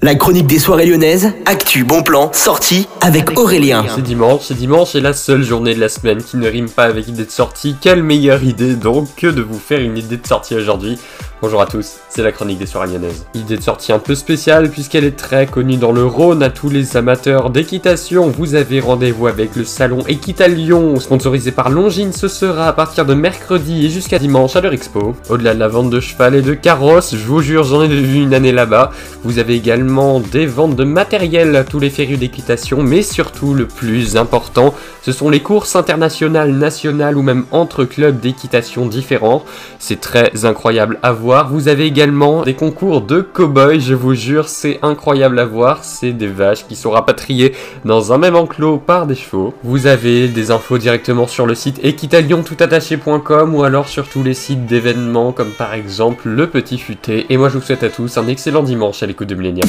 La chronique des soirées lyonnaises, actu, bon plan, sortie avec Aurélien. C'est dimanche, c'est dimanche et la seule journée de la semaine qui ne rime pas avec idée de sortie. Quelle meilleure idée donc que de vous faire une idée de sortie aujourd'hui Bonjour à tous, c'est la chronique des soirées lyonnaises. Idée de sortie un peu spéciale puisqu'elle est très connue dans le Rhône à tous les amateurs d'équitation. Vous avez rendez-vous avec le salon Équitalion, sponsorisé par Longines. Ce sera à partir de mercredi et jusqu'à dimanche à leur expo. Au-delà de la vente de cheval et de carrosses, je vous jure, j'en ai vu une année là-bas. Vous avez également des ventes de matériel à tous les férieux d'équitation, mais surtout le plus important, ce sont les courses internationales, nationales ou même entre clubs d'équitation différents. C'est très incroyable à voir vous avez également des concours de cow-boys, je vous jure, c'est incroyable à voir. C'est des vaches qui sont rapatriées dans un même enclos par des chevaux. Vous avez des infos directement sur le site équitaliontoutattaché.com ou alors sur tous les sites d'événements comme par exemple Le Petit Futé. Et moi je vous souhaite à tous un excellent dimanche à l'écoute de Millennium.